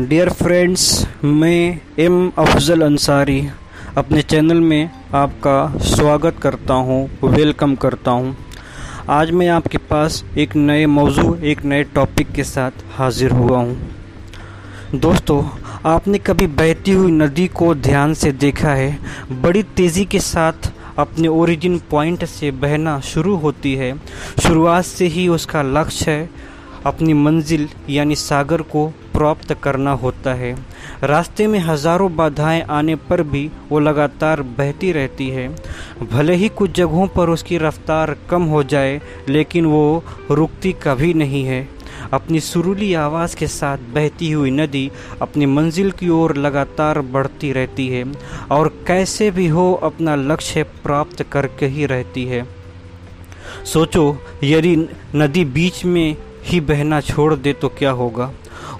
Dear friends मैं am Afzal Ansari अपने channel में आपका स्वागत करता हूँ, वेलकम करता हूँ। आज मैं आपके पास एक नए मौजू एक नए टॉपिक के साथ हाजिर हुआ हूँ। दोस्तों आपने कभी बहती हुई नदी को ध्यान से देखा है बड़ी तेज़ी के साथ अपने ओरिजिन पॉइंट से बहना शुरू होती है शुरुआत से ही उसका लक्ष्य है अपनी मंजिल यानी सागर को प्राप्त करना होता है। रास्ते में हज़ारों बाधाएँ आने पर भी वो लगातार बहती रहती है। भले ही कुछ जगहों पर उसकी रफ्तार कम हो जाए, लेकिन वो रुकती कभी नहीं है। अपनी सुरीली आवाज़ के साथ बहती हुई नदी अपनी मंजिल की ओर लगातार बढ़ती रहती है और कैसे भी हो अपना लक्ष्य प्राप्त करके ही रहती है। सोचो, यदि नदी बीच में ही बहना छोड़ दे तो क्या होगा?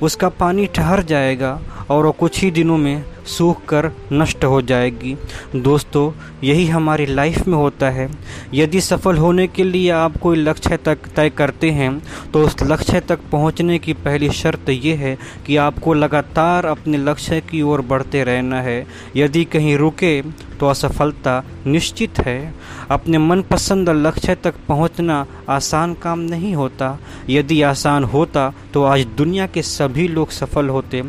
उसका पानी ठहर जाएगा और कुछ ही दिनों में सूख कर नष्ट हो जाएगी। दोस्तों, यही हमारी लाइफ में होता है। यदि सफल होने के लिए आप कोई लक्ष्य तक तय करते हैं तो उस लक्ष्य तक पहुँचने की पहली शर्त यह है कि आपको लगातार अपने लक्ष्य की ओर बढ़ते रहना है। यदि कहीं रुके तो असफलता निश्चित है। अपने मनपसंद लक्ष्य तक पहुँचना आसान काम नहीं होता। यदि आसान होता तो आज दुनिया के सभी लोग सफल होते।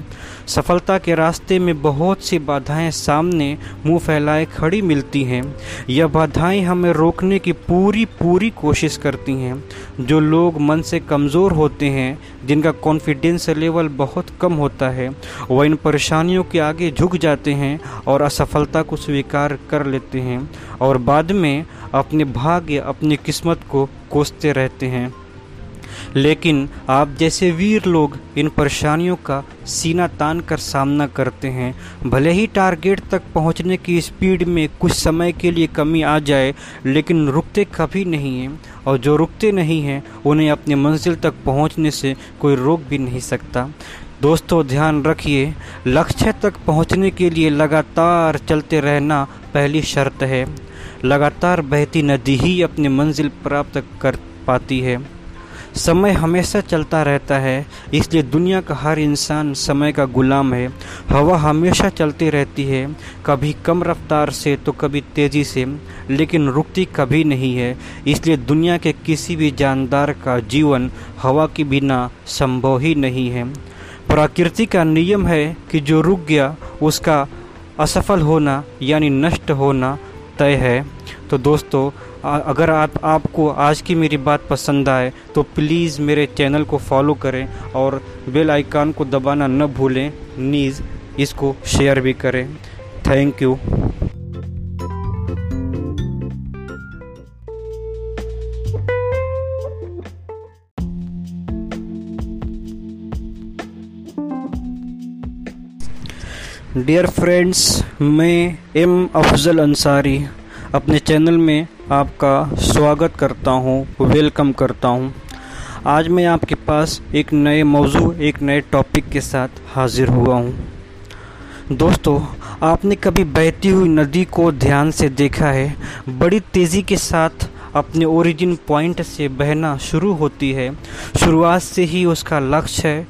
सफलता के रास्ते में बहुत सी बाधाएँ सामने मुँह फैलाए खड़ी मिलती हैं। यह बाधाएँ हमें रोकने की पूरी पूरी कोशिश करती हैं। जो लोग मन से कमज़ोर होते हैं, जिनका कॉन्फिडेंस लेवल बहुत कम होता है, वह इन परेशानियों के आगे झुक जाते हैं और असफलता को स्वीकार कर लेते हैं और बाद में अपने भाग्य, अपनी किस्मत को कोसते रहते हैं। लेकिन आप जैसे वीर लोग इन परेशानियों का सीना तान कर सामना करते हैं, भले ही टारगेट तक पहुँचने की स्पीड में कुछ समय के लिए कमी आ जाए, लेकिन रुकते कभी नहीं हैं, और जो रुकते नहीं हैं, उन्हें अपने मंजिल तक पहुँचने से कोई रोक भी नहीं सकता। दोस्तों, ध्यान रखिए, लक्ष्य तक पहुँचने के लिए लगातार चलते रहना पहली शर्त है। लगातार बहती नदी ही अपनी मंजिल प्राप्त कर पाती है। समय हमेशा चलता रहता है, इसलिए दुनिया का हर इंसान समय का गुलाम है। हवा हमेशा चलती रहती है, कभी कम रफ्तार से तो कभी तेज़ी से, लेकिन रुकती कभी नहीं है। इसलिए दुनिया के किसी भी जानदार का जीवन हवा के बिना संभव ही नहीं है। प्रकृति का नियम है कि जो रुक गया, उसका असफल होना, यानी नष्ट होना तय है। तो दोस्तों अगर आप, आपको आज की मेरी बात पसंद आए तो प्लीज़ मेरे चैनल को फॉलो करें और बेल आइकन को दबाना न भूलें। नीज़, इसको शेयर भी करें। Thank you. डियर फ्रेंड्स मैं एम अफजल अंसारी अपने चैनल में आपका स्वागत करता हूँ, वेलकम करता हूँ। आज मैं आपके पास एक नए मौजू एक नए टॉपिक के साथ हाजिर हुआ हूँ। दोस्तों आपने कभी बहती हुई नदी को ध्यान से देखा है बड़ी तेज़ी के साथ अपने ओरिजिन पॉइंट से बहना शुरू होती है शुरुआत से ही उसका लक्ष्य है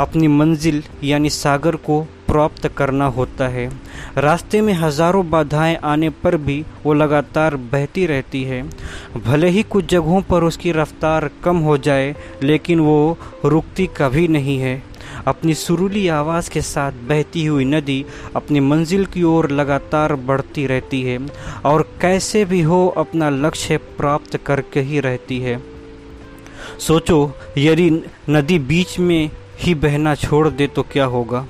अपनी मंजिल यानी सागर को प्राप्त करना होता है। रास्ते में हज़ारों बाधाएँ आने पर भी वो लगातार बहती रहती है। भले ही कुछ जगहों पर उसकी रफ्तार कम हो जाए, लेकिन वो रुकती कभी नहीं है। अपनी सुरीली आवाज़ के साथ बहती हुई नदी अपनी मंजिल की ओर लगातार बढ़ती रहती है और कैसे भी हो, अपना लक्ष्य प्राप्त करके ही रहती है। सोचो, यदि नदी बीच में ही बहना छोड़ दे तो क्या होगा?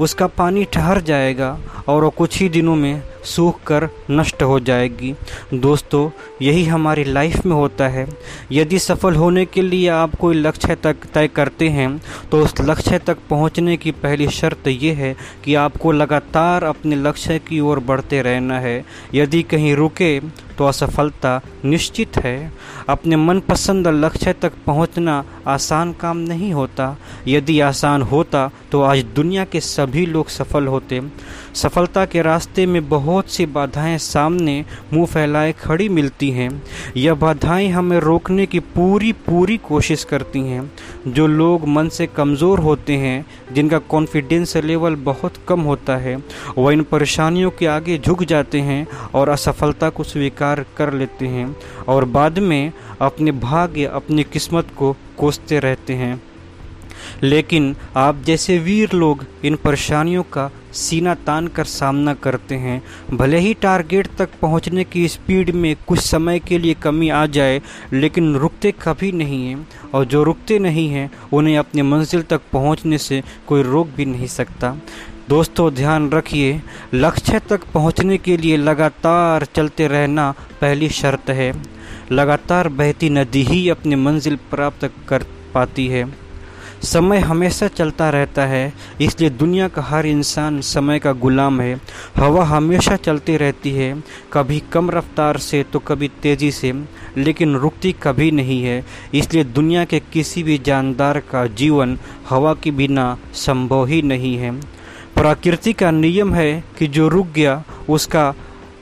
उसका पानी ठहर जाएगा। और वो कुछ ही दिनों में सूख कर नष्ट हो जाएगी। दोस्तों, यही हमारी लाइफ में होता है। यदि सफल होने के लिए आप कोई लक्ष्य तक तय करते हैं तो उस लक्ष्य तक पहुँचने की पहली शर्त यह है कि आपको लगातार अपने लक्ष्य की ओर बढ़ते रहना है। यदि कहीं रुके तो असफलता निश्चित है। अपने मनपसंद लक्ष्य तक पहुँचना आसान काम नहीं होता। यदि आसान होता तो आज दुनिया के सभी लोग सफल होते। सफलता के रास्ते में बहुत सी बाधाएँ सामने मुँह फैलाए खड़ी मिलती हैं। यह बाधाएँ हमें रोकने की पूरी पूरी कोशिश करती हैं। जो लोग मन से कमज़ोर होते हैं, जिनका कॉन्फिडेंस लेवल बहुत कम होता है, वह इन परेशानियों के आगे झुक जाते हैं और असफलता को स्वीकार कर लेते हैं और बाद में अपने भाग्य अपनी किस्मत को कोसते रहते हैं। लेकिन आप जैसे वीर लोग इन परेशानियों का सीना तान कर सामना करते हैं। भले ही टारगेट तक पहुँचने की स्पीड में कुछ समय के लिए कमी आ जाए, लेकिन रुकते कभी नहीं हैं। और जो रुकते नहीं हैं, उन्हें अपनी मंजिल तक पहुँचने से कोई रोक भी नहीं सकता। दोस्तों, ध्यान रखिए, लक्ष्य तक पहुँचने के लिए लगातार चलते रहना पहली शर्त है। लगातार बहती नदी ही अपनी मंजिल प्राप्त कर पाती है। समय हमेशा चलता रहता है, इसलिए दुनिया का हर इंसान समय का गुलाम है। हवा हमेशा चलती रहती है, कभी कम रफ्तार से तो कभी तेज़ी से, लेकिन रुकती कभी नहीं है। इसलिए दुनिया के किसी भी जानदार का जीवन हवा के बिना संभव ही नहीं है। प्रकृति का नियम है कि जो रुक गया, उसका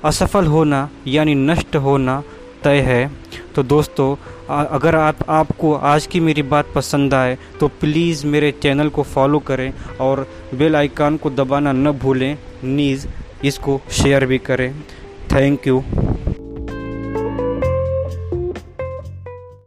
असफल होना, यानी नष्ट होना तय है। तो दोस्तों अगर आप, आपको आज की मेरी बात पसंद आए तो प्लीज़ मेरे चैनल को फॉलो करें और बेल आइकन को दबाना न भूलें। नीज़, इसको शेयर भी करें। Thank you.